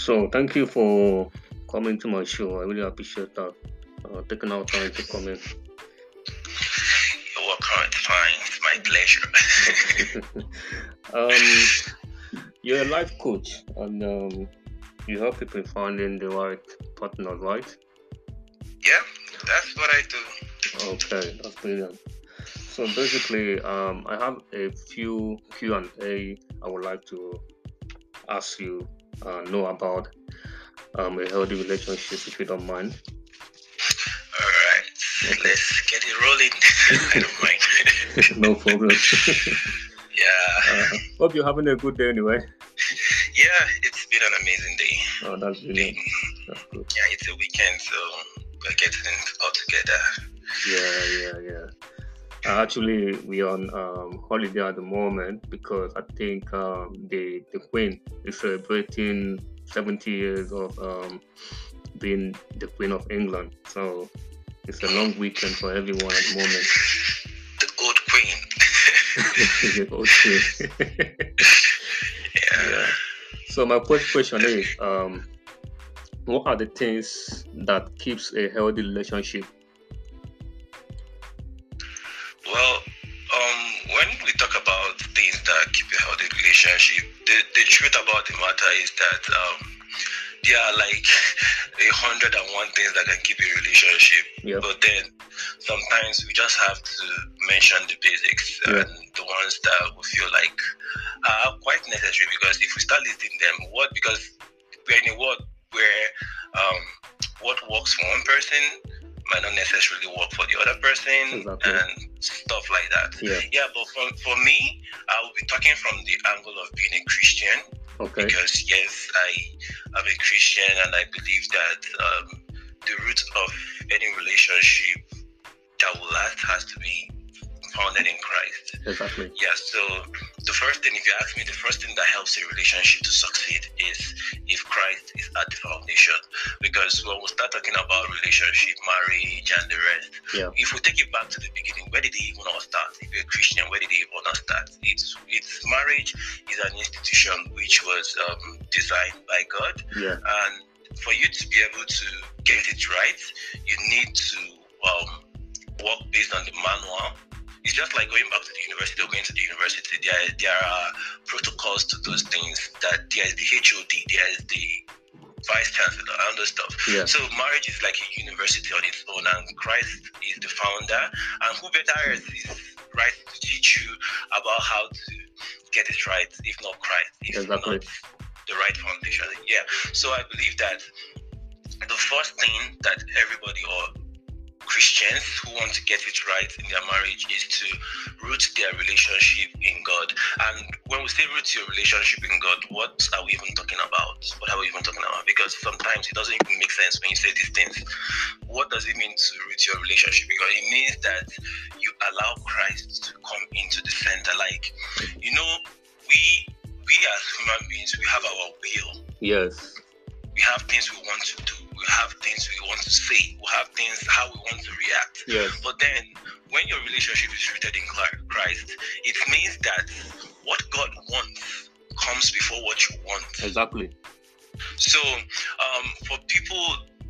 So thank you for coming to my show. I really appreciate that. Uh, taking out time to come in. You're welcome. Fine. It's my pleasure. um, you're a life coach, and um, you help people finding the right partner, right? Yeah, that's what I do. Okay, that's brilliant. So basically, um, I have a few Q and A I would like to ask you uh, know about um, a healthy relationship, if you don't mind. All right, okay. let's get it rolling. I don't mind. no problem. yeah. Uh, hope you're having a good day anyway. Yeah, it's been an amazing day. Oh, that's brilliant. That's good. Yeah, it's a weekend, so we're getting all together. Yeah, yeah, yeah. Uh, actually, we're on um, holiday at the moment because I think um, the the Queen is celebrating 70 years of um, being the Queen of England. So it's a long weekend for everyone at the moment. The old Queen. the old Queen. yeah. yeah. So my first question is, um, what are the things that keeps a healthy relationship? Relationship, the, the truth about the matter is that um, there are like a hundred and one things that can keep a relationship. Yep. But then sometimes we just have to mention the basics and the ones that we feel like are quite necessary because if we start listing them, what because we're in a world where um, what works for one person might not necessarily work for the other person Exactly. and stuff like that. Yeah. Yeah, but for, for me, I will be talking from the angle of being a Christian Okay. because yes, I am a Christian and I believe that um, the root of any relationship that will last has to be founded in Christ. Exactly. Yeah, so the first thing, if you ask me, the first thing that helps a relationship to succeed is if Christ is at the foundation. Because when we start talking about relationship, marriage, and the rest, Yeah. if we take it back to the beginning, where did it even all start? If you're a Christian, where did it even all start? It's it's marriage is an institution which was um, designed by God, Yeah. and for you to be able to get it right, you need to um, work based on the manual. It's just like going back to the university or going to the university. There, there are protocols to those things. That there is the HOD, there is the vice chancellor, and other stuff. Yeah. So marriage is like a university on its own, and Christ is the founder. And who better is right to teach you about how to get it right, if not Christ, if Exactly. not the right foundation. Yeah. So I believe that the first thing that everybody or Christians who want to get it right in their marriage is to root their relationship in God. And when we say root your relationship in God, what are we even talking about? What are we even talking about? Because sometimes it doesn't even make sense when you say these things. What does it mean to root your relationship? Because it means that you allow Christ to come into the center. Like, you know, we we as human beings, we have our will Yes. we have things we want to do, we have things we want to say, we have things how we want to react. Yes. But then, when your relationship is rooted in Christ, it means that what God wants comes before what you want. Exactly. So, um, for people,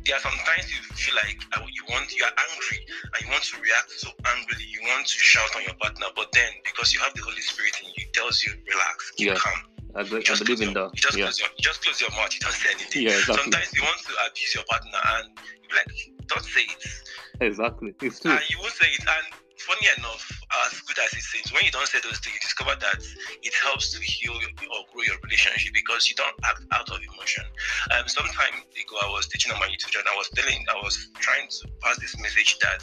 there are sometimes you feel like uh, you want, you are angry and you want to react so angrily, you want to shout on your partner, but then because you have the Holy Spirit in you, tells you relax, Yeah. calm. I, be- I just believe in your- that. You just Yeah. close your, just close your mouth. You don't say anything. Yeah. Exactly. Sometimes you want to abuse your partner and you're like, don't say it. Exactly. It's true. And you won't say it. And funny enough, as good as it seems, when you don't say those things, you discover that it helps to heal or grow your relationship because you don't act out of emotion. Um, some time ago, I was teaching on my YouTube channel. I was telling, I was trying to pass this message that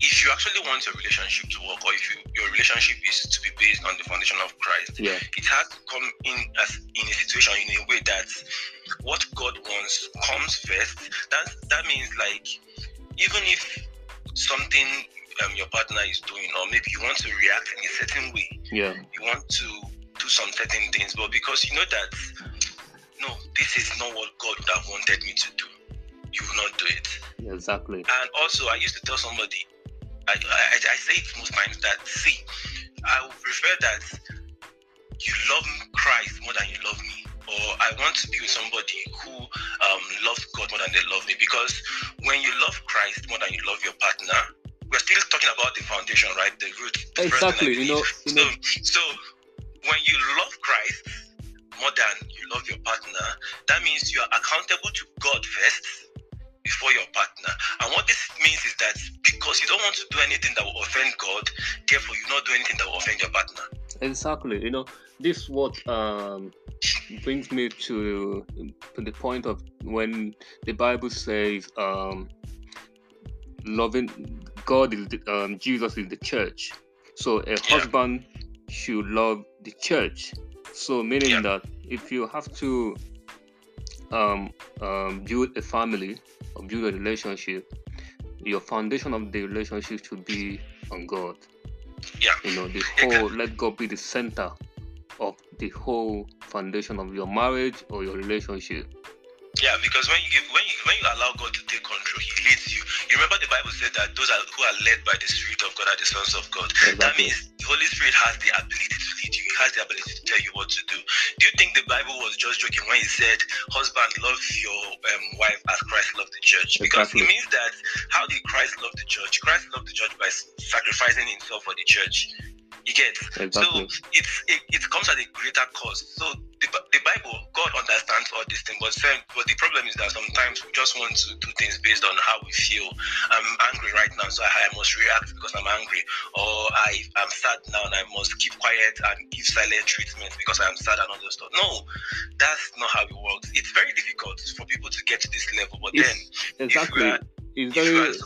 if you actually want your relationship to work, or if you, your relationship is to be based on the foundation of Christ, Yeah. it has to come in as in a situation in a way that what God wants comes first. That that means like even if something um, your partner is doing, or maybe you want to react in a certain way, Yeah. you want to do some certain things, but because you know that no, this is not what God have wanted me to do, you will not do it. Exactly. And also, I used to tell somebody, I, I, I say it most times that, see, I would prefer that you love Christ more than you love me. or I want to be with somebody who um, loves God more than they love me. Because when you love Christ more than you love your partner, we're still talking about the foundation, right? The root. The exactly. You know, you know. So, so when you love Christ more than you love your partner, that means you are accountable to God first before your partner. And what this means is that because you don't want to do anything that will offend God, therefore you not do anything that will offend your partner. Exactly. You know, this what um brings me to to the point of when the Bible says um loving God is the, um, Jesus is the church. So a yeah. husband should love the church. So meaning yeah. that if you have to um, um, build a family or build a relationship, your foundation of the relationship should be on God. Yeah. You know, the whole let God be the center of the whole foundation of your marriage or your relationship. Yeah, because when you give when you when you allow God to take control, He leads you. You remember the Bible said that those are, who are led by the Spirit of God are the sons of God. Exactly. That means the Holy Spirit has the ability has the ability to tell you what to do. Do you think the Bible was just joking when He said, "Husband, love your um, wife as Christ loved the church"? Because exactly. it means that how did Christ love the church? Christ loved the church by sacrificing Himself for the church. You get exactly. so it's it, it comes at a greater cost. So the, the Bible, God understands all these things, but but the problem is that sometimes we just want to do things based on how we feel. I'm angry right now, so I, I must react because I'm angry, or I am sad now and I must keep quiet and give silent treatment because I'm sad and all those stuff. No, that's not how it works. It's very difficult for people to get to this level, but it's, then exactly, are, it's very, if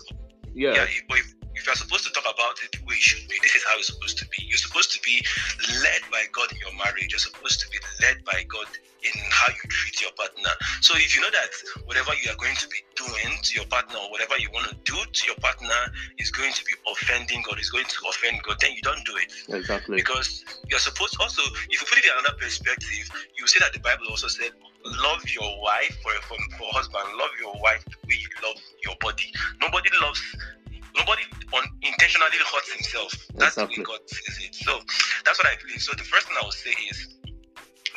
yeah. yeah if, if you're supposed to talk about it the way it should be, this is how it's supposed to be. You're supposed to be led by God in your marriage. You're supposed to be led by God in how you treat your partner. So if you know that whatever you are going to be doing to your partner or whatever you want to do to your partner is going to be offending God, is going to offend God, then you don't do it. Exactly. Because you're supposed also, if you put it in another perspective, you see that the Bible also said, love your wife for, for, for husband, love your wife the way you love your body. Nobody loves nobody intentionally hurts himself. That's exactly. the way God sees it. So that's what I believe. So the first thing I would say is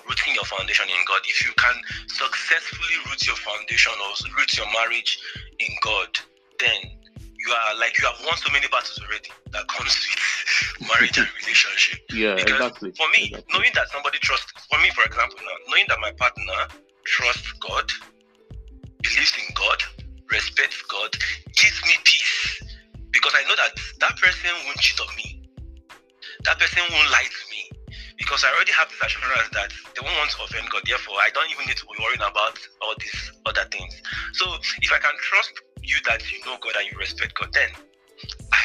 rooting your foundation in God. If you can successfully root your foundation or root your marriage in God, then you are like you have won so many battles already that comes with marriage and relationship. Yeah, because exactly. For me, exactly. knowing that somebody trusts for me, for example, now knowing that my partner trusts God, believes in God, respects God, gives me peace because I know that that person won't cheat on me. That person won't lie to me because I already have this assurance that they won't want to offend God. Therefore, I don't even need to be worrying about all these other things. So, if I can trust you that you know God and you respect God, then I,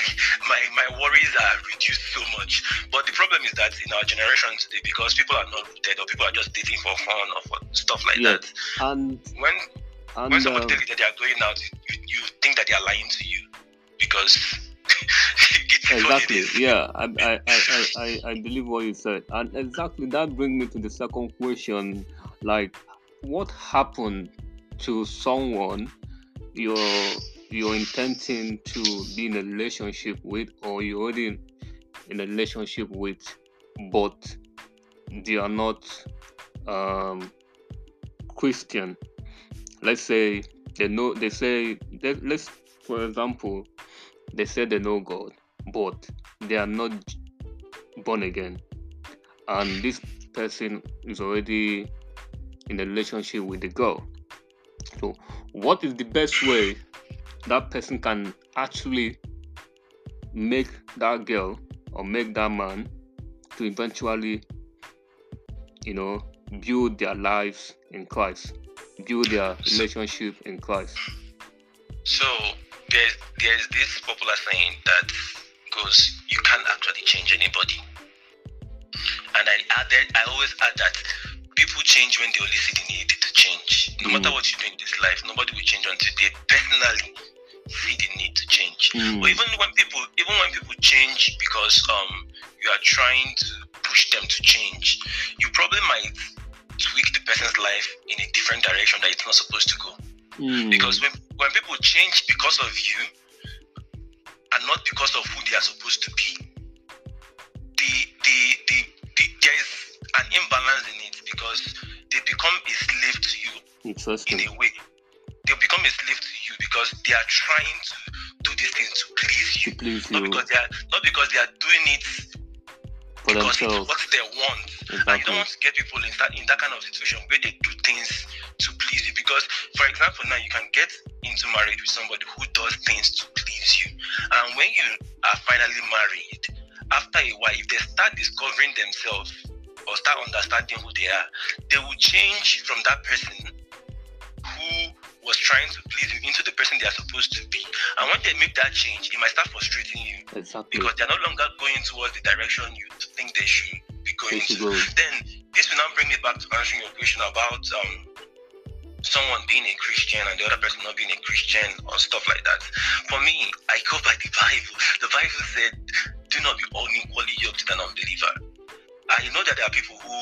my my worries are reduced so much. But the problem is that in our generation today, because people are not rooted or people are just dating for fun or for stuff like yeah. that, and when and, when somebody um, tells you that they are going out, you, you think that they are lying to you because exactly. yeah I, I, I, I, I believe what you said. And exactly that brings me to the second question. Like what happened to someone you're you're intending to be in a relationship with or you're already in a relationship with but they are not um christian? Let's say they know they say they, let's for example they say they know God, but they are not born again. And this person is already in a relationship with the girl. So, what is the best way that person can actually make that girl or make that man to eventually, you know, build their lives in Christ, build their relationship in Christ? So, there's there's this popular saying that goes, "You can't actually change anybody." And I added, I always add that people change when they only see the need to change. No mm. matter what you do in this life, nobody will change until they personally see the need to change. Mm. Or even when people, even when people change because um you are trying to push them to change, you probably might tweak the person's life in a different direction that it's not supposed to go. Mm. Because when when people change because of you and not because of who they are supposed to be, the the the, the there is an imbalance in it because they become a slave to you Interesting. in a way. They'll become a slave to you because they are trying to do these things to please you. To you. please Not you because they are not because they are doing it for because it's themselves. what they want. And you don't want to get people in that in that kind of situation where they do things to please you. Because, for example, now you can get into marriage with somebody who does things to please you, and when you are finally married, after a while, if they start discovering themselves or start understanding who they are, they will change from that person who was trying to please you into the person they are supposed to be. And when they make that change, it might start frustrating you Exactly. because they're no longer going towards the direction you think they should be going to. go. Then this will now bring me back to answering your question about um someone being a Christian and the other person not being a Christian or stuff like that. For me, I go by the Bible. The Bible said, "Do not be unequally yoked to an unbeliever." I know that there are people who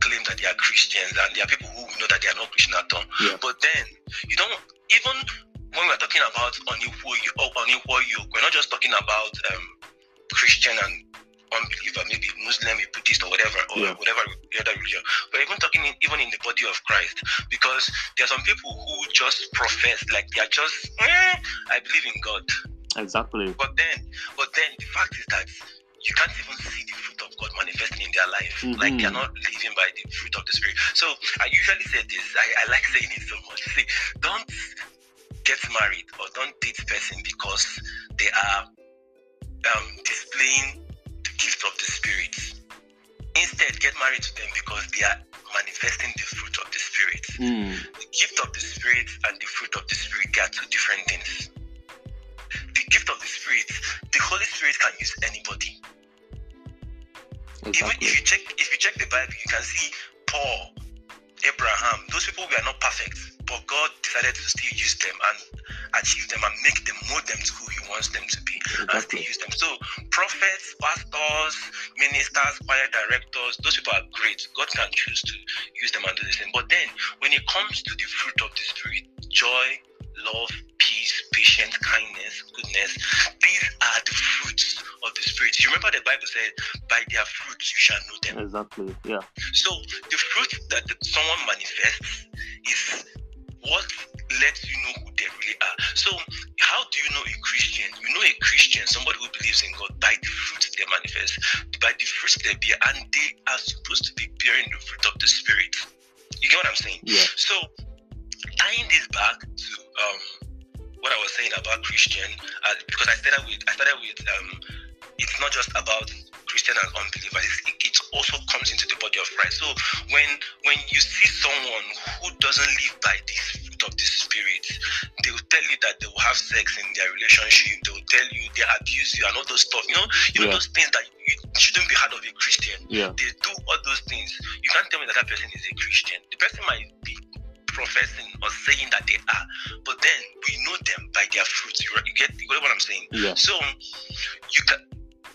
claim that they are Christians and there are people who know that they are not Christian at all. Yeah. But then you don't even when we're talking about unequal unequal yoke, we're not just talking about um, Christian and unbeliever, maybe Muslim, a Buddhist, or whatever, or Yeah. whatever the other religion. Talking in, even in the body of Christ, because there are some people who just profess like they are just, eh, I believe in God. Exactly. But then, but then the fact is that you can't even see the fruit of God manifesting in their life. Like they are not living by the fruit of the Spirit. So I usually say this. I, I like saying it so much. See, don't get married or don't date person because they are um, displaying the gift of the Spirit. Instead, get married to them because they are manifesting the fruit of the Spirit. Mm. The gift of the Spirit and the fruit of the Spirit are two different things. The gift of the Spirit, the Holy Spirit can use anybody. Even if you check if you check the Bible, you can see Paul, Abraham, those people were not perfect, but God decided to still use them and achieve them and make them mold them to who He wants them to be and still Exactly. use them. So prophets, pastors, ministers, choir directors, those people are great. God can choose to use them and do the same. But then when it comes to the fruit of the spirit, joy, love, peace, patience, kindness, goodness, these are the fruits of the spirit. You remember the Bible said, by their fruits you shall know them. Exactly. Yeah. So the fruit that someone manifests is what lets you know who they really are. So how do you know a Christian? You know a Christian, somebody who believes in God, by the fruits they manifest, by the fruits they bear, and they are supposed to be bearing the fruit of the Spirit. You get what I'm saying? Yeah. So tying this back to um, what I was saying about Christian, uh, because I started with I started with um, it's not just about Christian and unbelievers. It, it also comes into the body of Christ. So when when you see someone who doesn't live by this fruit of the spirit, they will tell you that they will have sex in their relationship. They will tell you they abuse you and all those stuff. You know, you know those things that you shouldn't be heard of a Christian Yeah. they do all those things. You can't tell me that that person is a Christian. The person might be professing or saying that they are, but then we know them by their fruits. You, you get you get what I'm saying? Yeah. So you can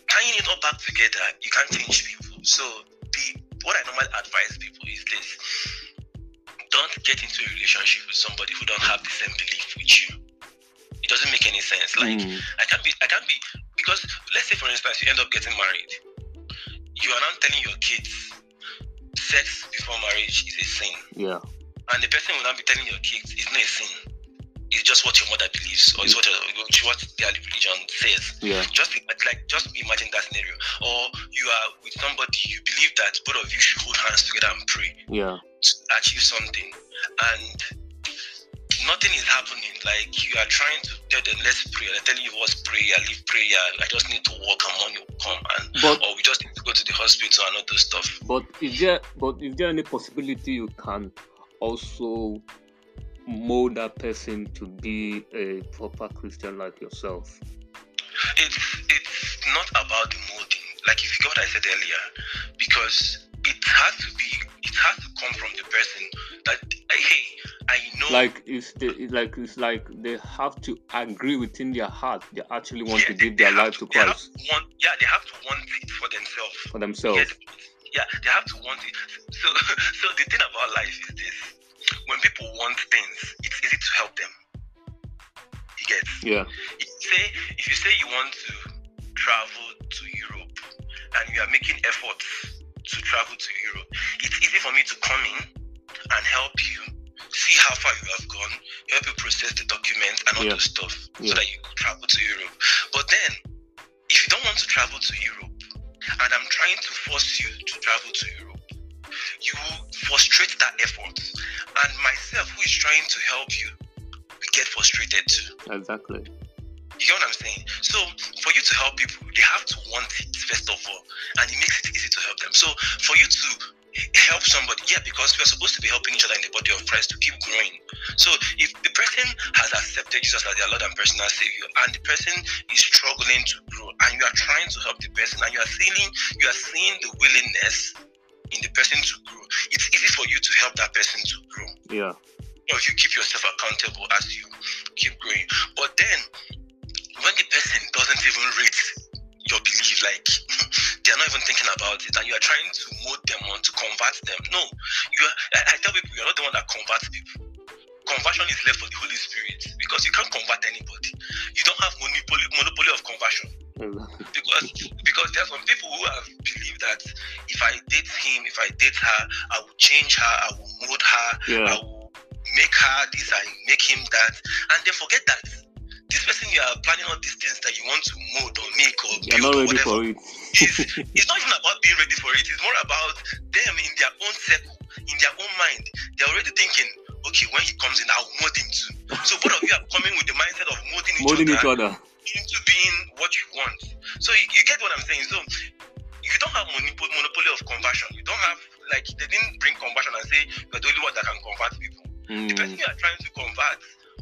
tying it all back together. You can't change people. So the what I normally advise people is this: don't get into a relationship with somebody who don't have the same belief with you. It doesn't make any sense. Like Mm. I can't be I can't be because let's say for instance you end up getting married. You are now telling your kids sex before marriage is a sin. Yeah. And the person will now be telling your kids it's not a sin. It's just what your mother believes or it's what, your- what their religion says. Yeah. Just like like just imagine that scenario. Or you are with somebody you believe that both of you should hold hands together and pray Yeah. to achieve something and nothing is happening like you are trying to tell them let's pray they're telling you what's prayer leave prayer i just need to walk and money will come and But or we just need to go to the hospital and all those stuff but is there but is there any possibility you can also mold that person to be a proper Christian like yourself? it's it's not about the molding like if you what i said earlier because it has to be it has to come from the person that hey i know Like it's the it's like it's like they have to agree within their heart they actually want Yeah, to they- give they their life to have Christ to want, yeah they have to want it for themselves for themselves. Yes, yeah, they have to want it. So, so the thing about life is this: when people want things, it's easy to help them. You get? Yeah. If you say if you say you want to travel to Europe and you are making efforts to travel to Europe, it's easy for me to come in and help you see how far you have gone, help you process the documents and all Yeah. those stuff Yeah. so that you can travel to Europe. But then, if you don't want to travel to Europe, and I'm trying to force you to travel to Europe, you will frustrate that effort. And myself, who is trying to help you, we get frustrated too. Exactly. You get what I'm saying? So for you to help people, they have to want it first of all, and it makes it easy to help them. So for you to help somebody, yeah, because we are supposed to be helping each other in the body of Christ to keep growing. So if the person has accepted Jesus as their Lord and personal Savior, and the person is struggling to grow, and you are trying to help the person, and you are seeing you are seeing the willingness in the person to grow, it's easy for you to help that person to grow Yeah. or if you keep yourself accountable as you keep growing. But then, when the person doesn't even read your belief, like they're not even thinking about it, and you are trying to mold them on to convert them. No, you are. I, I tell people you're not the one that converts people. Conversion is left for the Holy Spirit because you can't convert anybody. You don't have monopoly monopoly of conversion. Because because there are some people who have believed that if I date him, if I date her, I will change her, I will mold her, I will make her this, I make him that, and they forget that this person you are planning all these things that you want to mold or make or You're build not or ready whatever. for it. It's, it's not even about being ready for it. It's more about them in their own circle, in their own mind. They're already thinking, okay, when he comes in, I'll mold him too. So both of you are coming with the mindset of molding each other each other. Into being what you want. So you, you get what I'm saying. So you don't have monopoly, monopoly of conversion. You don't have like they didn't bring conversion and say you're the only one that can convert people. The person Mm. you are trying to convert,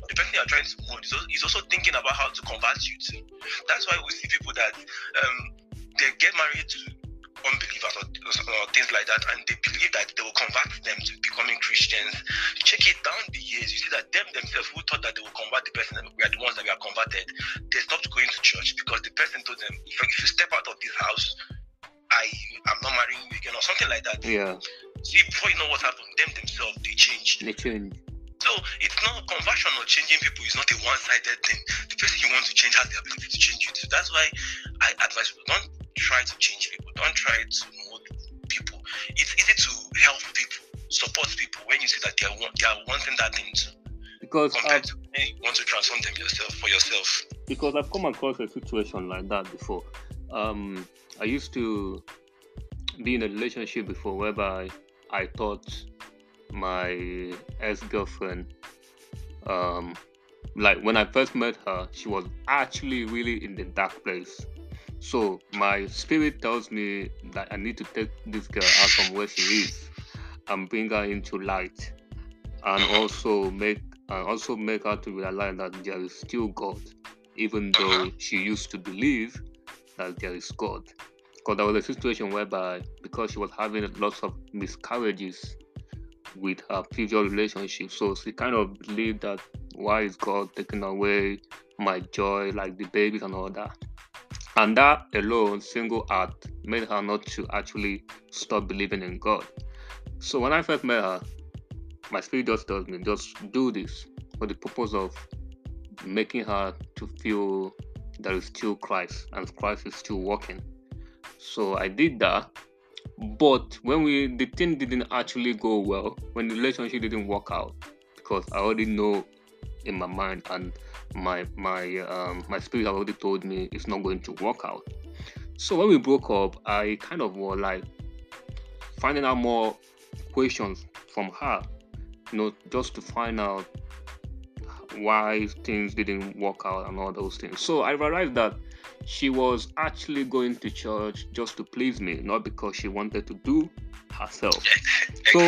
the person you are trying to mold, is also, is also thinking about how to convert you too. That's why we see people that um, they get married to unbelievers or, or things like that, and they believe that they will convert them to becoming Christians. Check it down the years, you see that them themselves who thought that they will convert the person, we are the ones that we are converted, they stopped going to church because the person told them, if, if you step out of this house, I am not marrying you again, or something like that. Yeah. See, before you know what happened, them themselves they changed. They change. So it's not conversion or changing people is not a one-sided thing. The person you want to change has the ability to change you too. That's why I advise people don't try to change people. Don't try to mold people. It's easy to help people, support people when you see that they are want, they are wanting that thing too. Because Compared I've, to when you want to transform them yourself for yourself. because I've come across a situation like that before. Um, I used to be in a relationship before whereby I thought my ex girlfriend, um, like when I first met her, she was actually really in the dark place. So my spirit tells me that I need to take this girl out from where she is and bring her into light, and also make and also make her to realize that there is still God, even though uh-huh. she used to believe that there is God. Because there was a situation whereby because she was having lots of miscarriages with her previous relationship, so she kind of believed that why is God taking away my joy, like the babies and all that. And that alone, single act, made her not to actually stop believing in God. So when I first met her, my spirit just tells me, just do this for the purpose of making her to feel there is still Christ and Christ is still working. So I did that. But when we the thing didn't actually go well, when the relationship didn't work out, because I already know in my mind and my my um my spirit had already told me it's not going to work out. So when we broke up, I kind of were like finding out more questions from her, you know, just to find out why things didn't work out and all those things. So I realized that she was actually going to church just to please me, not because she wanted to do herself. So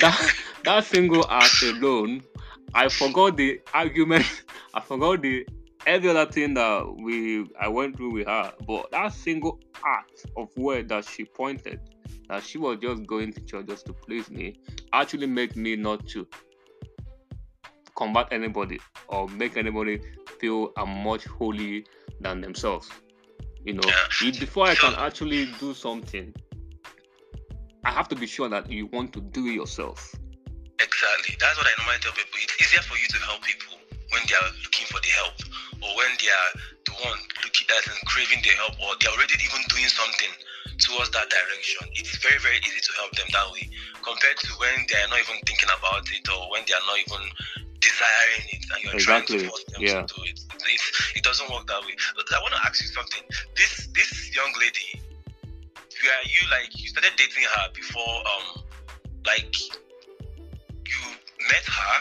that that single act alone, I forgot the argument. I forgot the every other thing that we I went through with her. But that single act of word that she pointed, that she was just going to church just to please me, actually made me not to combat anybody or make anybody feel I'm much holy than themselves. You know, before I can actually do something, I have to be sure that you want to do it yourself. Exactly. That's what I normally tell people. It's easier for you to help people when they are looking for the help, or when they are the one looking at and craving the help, or they're already even doing something, towards that direction, it's very, very easy to help them that way compared to when they are not even thinking about it or when they are not even desiring it and you're exactly. trying to force them yeah. to do it. it. It doesn't work that way. But I want to ask you something. This this young lady, were you like you started dating her before um like you met her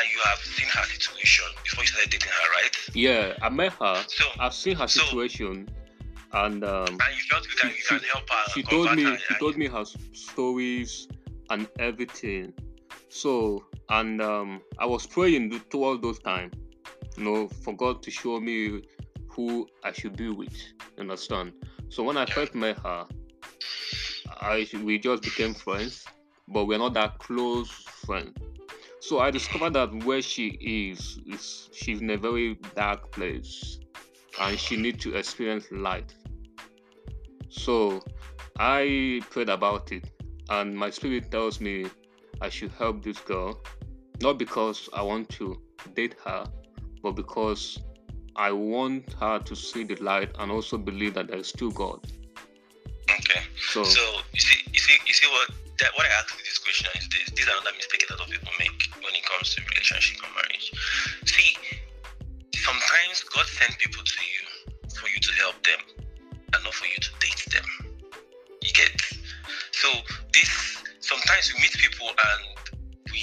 and you have seen her situation before you started dating her, right? Yeah, I met her. So I've seen her situation. So, and, um, and you felt you can, she, you can help her. She told me her, she told me her stories and everything. So and um, I was praying towards those times, you know, for God to show me who I should be with. Understand? So when I first met her, I we just became friends, but we're not that close friends. So I discovered that where she is is she's in a very dark place, and she needs to experience light. So I prayed about it, and my spirit tells me I should help this girl, not because I want to date her, but because I want her to see the light and also believe that there is still God. Okay. So, so you see, you see, you see what that what I asked this question is this. These are another mistake a lot of people make when it comes to relationship and marriage. See, sometimes God sends people to you for you to help them, and not for you to date them. You get. So this sometimes we meet people and we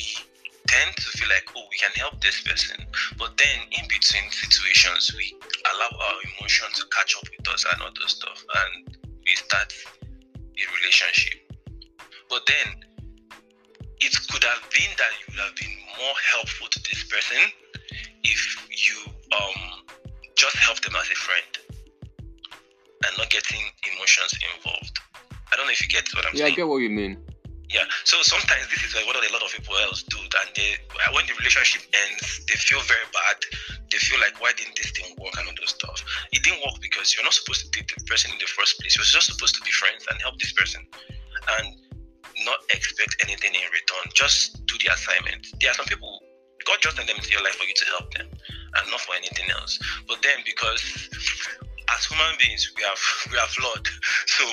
tend to feel like, oh, we can help this person. But then in between situations, we allow our emotion to catch up with us and those stuff. And we start a relationship. But then it could have been that you would have been more helpful to this person if you um, just help them as a friend and not getting emotions involved. I don't know if you get what I'm yeah, saying. Yeah, I get what you mean. Yeah. So sometimes this is what a lot of people else do, and they when the relationship ends, they feel very bad. They feel like why didn't this thing work and all those stuff. It didn't work because you're not supposed to date the person in the first place. You're just supposed to be friends and help this person, and not expect anything in return. Just do the assignment. There are some people God just sent them into your life for you to help them, and not for anything else. But then because as human beings we have we are flawed so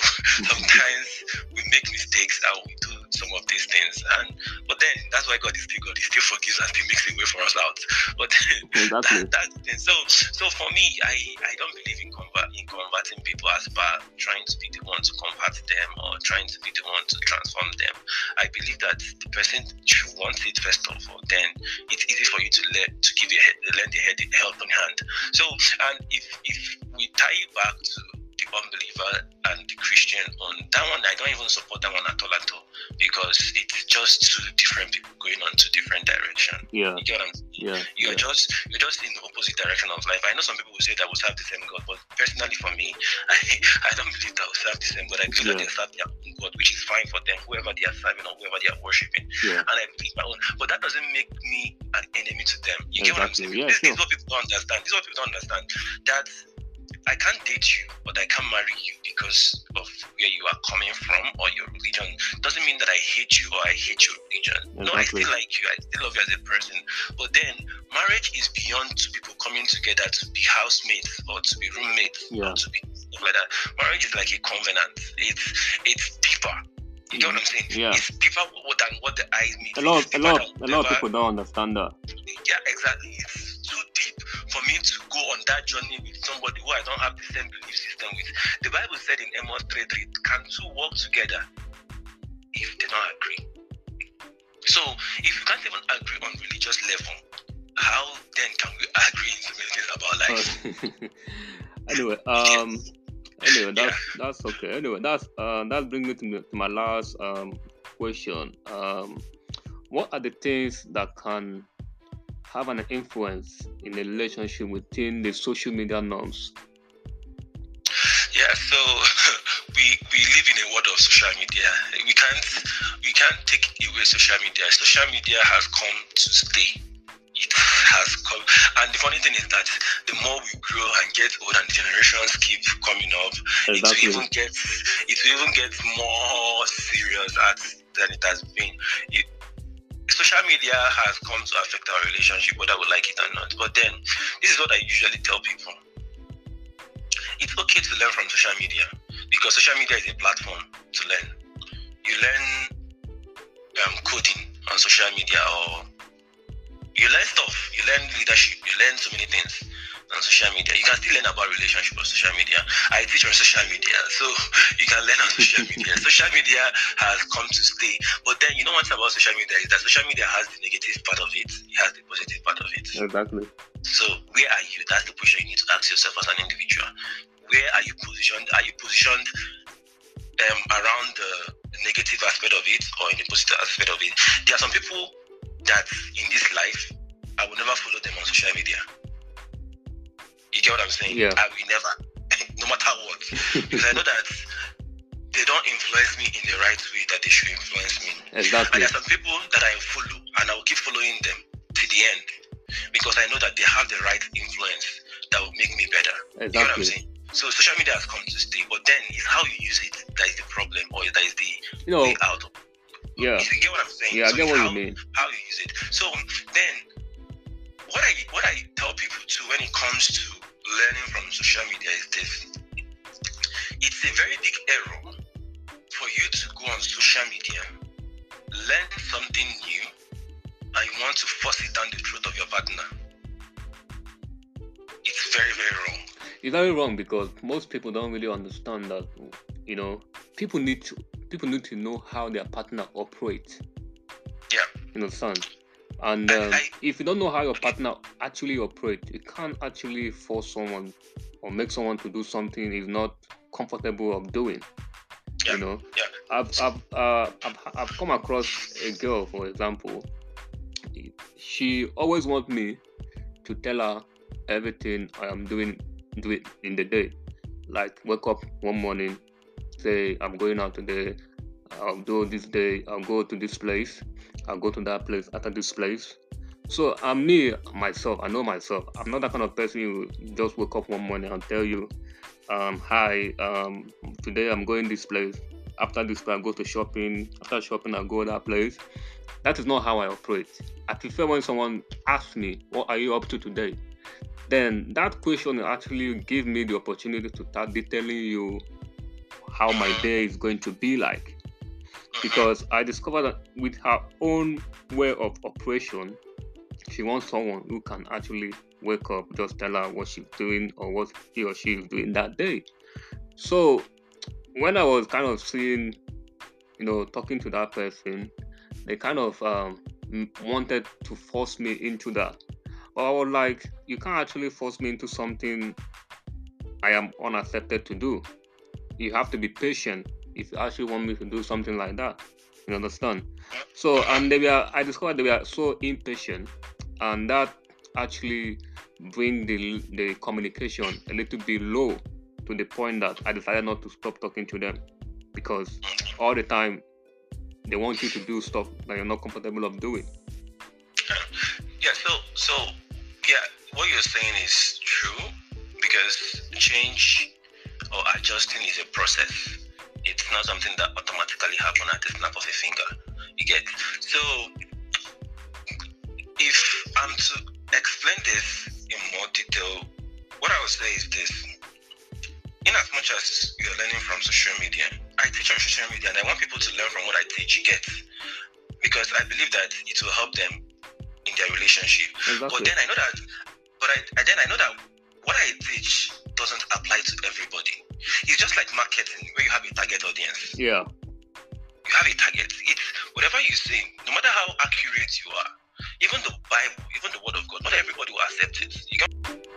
sometimes we make mistakes and we do some of these things. And but then that's why God is still God. He still forgives and still makes a way for us out. But exactly. that, that, so so for me, I I don't believe in convert in converting people as bad, trying to be the one to convert them or trying to be the one to transform them. I believe that the person should want it first of all. Then it's easy for you to let to give a lend a helping hand. So and if if we tie it back to the unbeliever and the Christian on that one. I don't even support that one at all at all because it's just two different people going on two different direction. Yeah. You get what I'm saying? Yeah. You're yeah. just you're just in the opposite direction of life. I know some people will say that we serve the same God, but personally for me, I, I don't believe that we serve the same God. I believe yeah. that they serve their own God, which is fine for them, whoever they are serving or whoever they are worshiping. Yeah. And I believe my own. But that doesn't make me an enemy to them. You exactly. get what I'm saying? Yeah, this, sure. this is what people don't understand. This is what people don't understand. That I can't date you, but I can't marry you because of where you are coming from or your religion. Doesn't mean that I hate you or I hate your religion. Exactly. No, I still like you. I still love you as a person. But then marriage is beyond two people coming together to be housemates or to be roommates yeah. or to be like that. Marriage is like a covenant. It's it's deeper. You know what I'm saying? Yeah. It's deeper than what the eyes meet. A lot, a lot, a lot of people don't understand that. Yeah, exactly. It's for me to go on that journey with somebody who I don't have the same belief system with. The Bible said in Amos 3 3, can two walk together if they don't agree? So if you can't even agree on religious level, how then can we agree in so many things about life? anyway, um anyway that's yeah. that's okay. Anyway, that's uh that brings me to, to my last um question. Um what are the things that can have an influence in the relationship within the social media norms? Yeah, so we we live in a world of social media. We can't we can't take away social media. Social media has come to stay. It has come, and the funny thing is that the more we grow and get old, and generations keep coming up, exactly. it will even get it will even get more serious at, than it has been. It, social media has come to affect our relationship, whether we like it or not. But then, this is what I usually tell people it's okay to learn from social media. because social media is a platform to learn. You learn um, coding on social media, or you learn stuff. You learn leadership. You learn so many things on social media. You can still learn about relationship on social media. I teach on social media, so you can learn on social media. social media has come to stay. But then you know what's about social media is that social media has the negative part of it. It has the positive part of it. Exactly. So where are you? That's the question you need to ask yourself as an individual. Where are you positioned? Are you positioned um, around the negative aspect of it or in the positive aspect of it? There are some people that in this life I will never follow them on social media get what I'm saying? Yeah. I will never, no matter what, because I know that they don't influence me in the right way that they should influence me. Exactly. And there are some people that I follow, and I will keep following them to the end because I know that they have the right influence that will make me better. Exactly. You know what I'm saying? So social media has come to stay, but then it's how you use it that is the problem, or that is the you know, way out. yeah. You get what I'm saying? Yeah, I So get it's what how, you mean. How you use it. So then, what I what I tell people too when it comes to learning from social media is this: it's a very big error for you to go on social media, learn something new, and you want to force it down the throat of your partner. It's very very wrong. It's very wrong because most people don't really understand that you know people need to people need to know how their partner operates. Yeah. You understand? And um, I- if you don't know how your partner actually operates, you can't actually force someone or make someone to do something he's not comfortable of doing. Yeah, You know, yeah. I've I've, uh, I've I've come across a girl, for example. She always wants me to tell her everything I am doing do it in the day. Like wake up one morning, say I'm going out today, I'll do this day, I'll go to this place, I'll go to that place after this place. So I'm me myself, I know myself. I'm not that kind of person who just wake up one morning and tell you, um, hi, um, today I'm going this place. After this place, I go to shopping. After shopping, I go that place. That is not how I operate. I prefer when someone asks me, What are you up to today? Then that question actually give me the opportunity to start detailing you how my day is going to be like. Because I discovered that with her own way of operation, she wants someone who can actually wake up, just tell her what she's doing or what he or she is doing that day. So when I was kind of seeing, you know, talking to that person, they kind of um, wanted to force me into that. But I was like, you can't actually force me into something I am unaccepted to do. You have to be patient if you actually want me to do something like that. You understand? So and they were I discovered they were so impatient and that actually bring the the communication a little bit low to the point that I decided not to stop talking to them because all the time they want you to do stuff that you're not comfortable of doing. Yeah, so so yeah, what you're saying is true because change or adjusting is a process. It's not something that automatically happens at the snap of a finger. You get so if I'm to explain this in more detail, what I would say is this. In as much as you're learning from social media, I teach on social media and I want people to learn from what I teach, you get? Because I believe that it will help them in their relationship. But then I know that, but I, then I know that what I teach doesn't apply to everybody. It's just like marketing, where you have a target audience. Yeah. You have a target. It's whatever you say, no matter how accurate you are, even the Bible, even the Word of God, not everybody will accept it.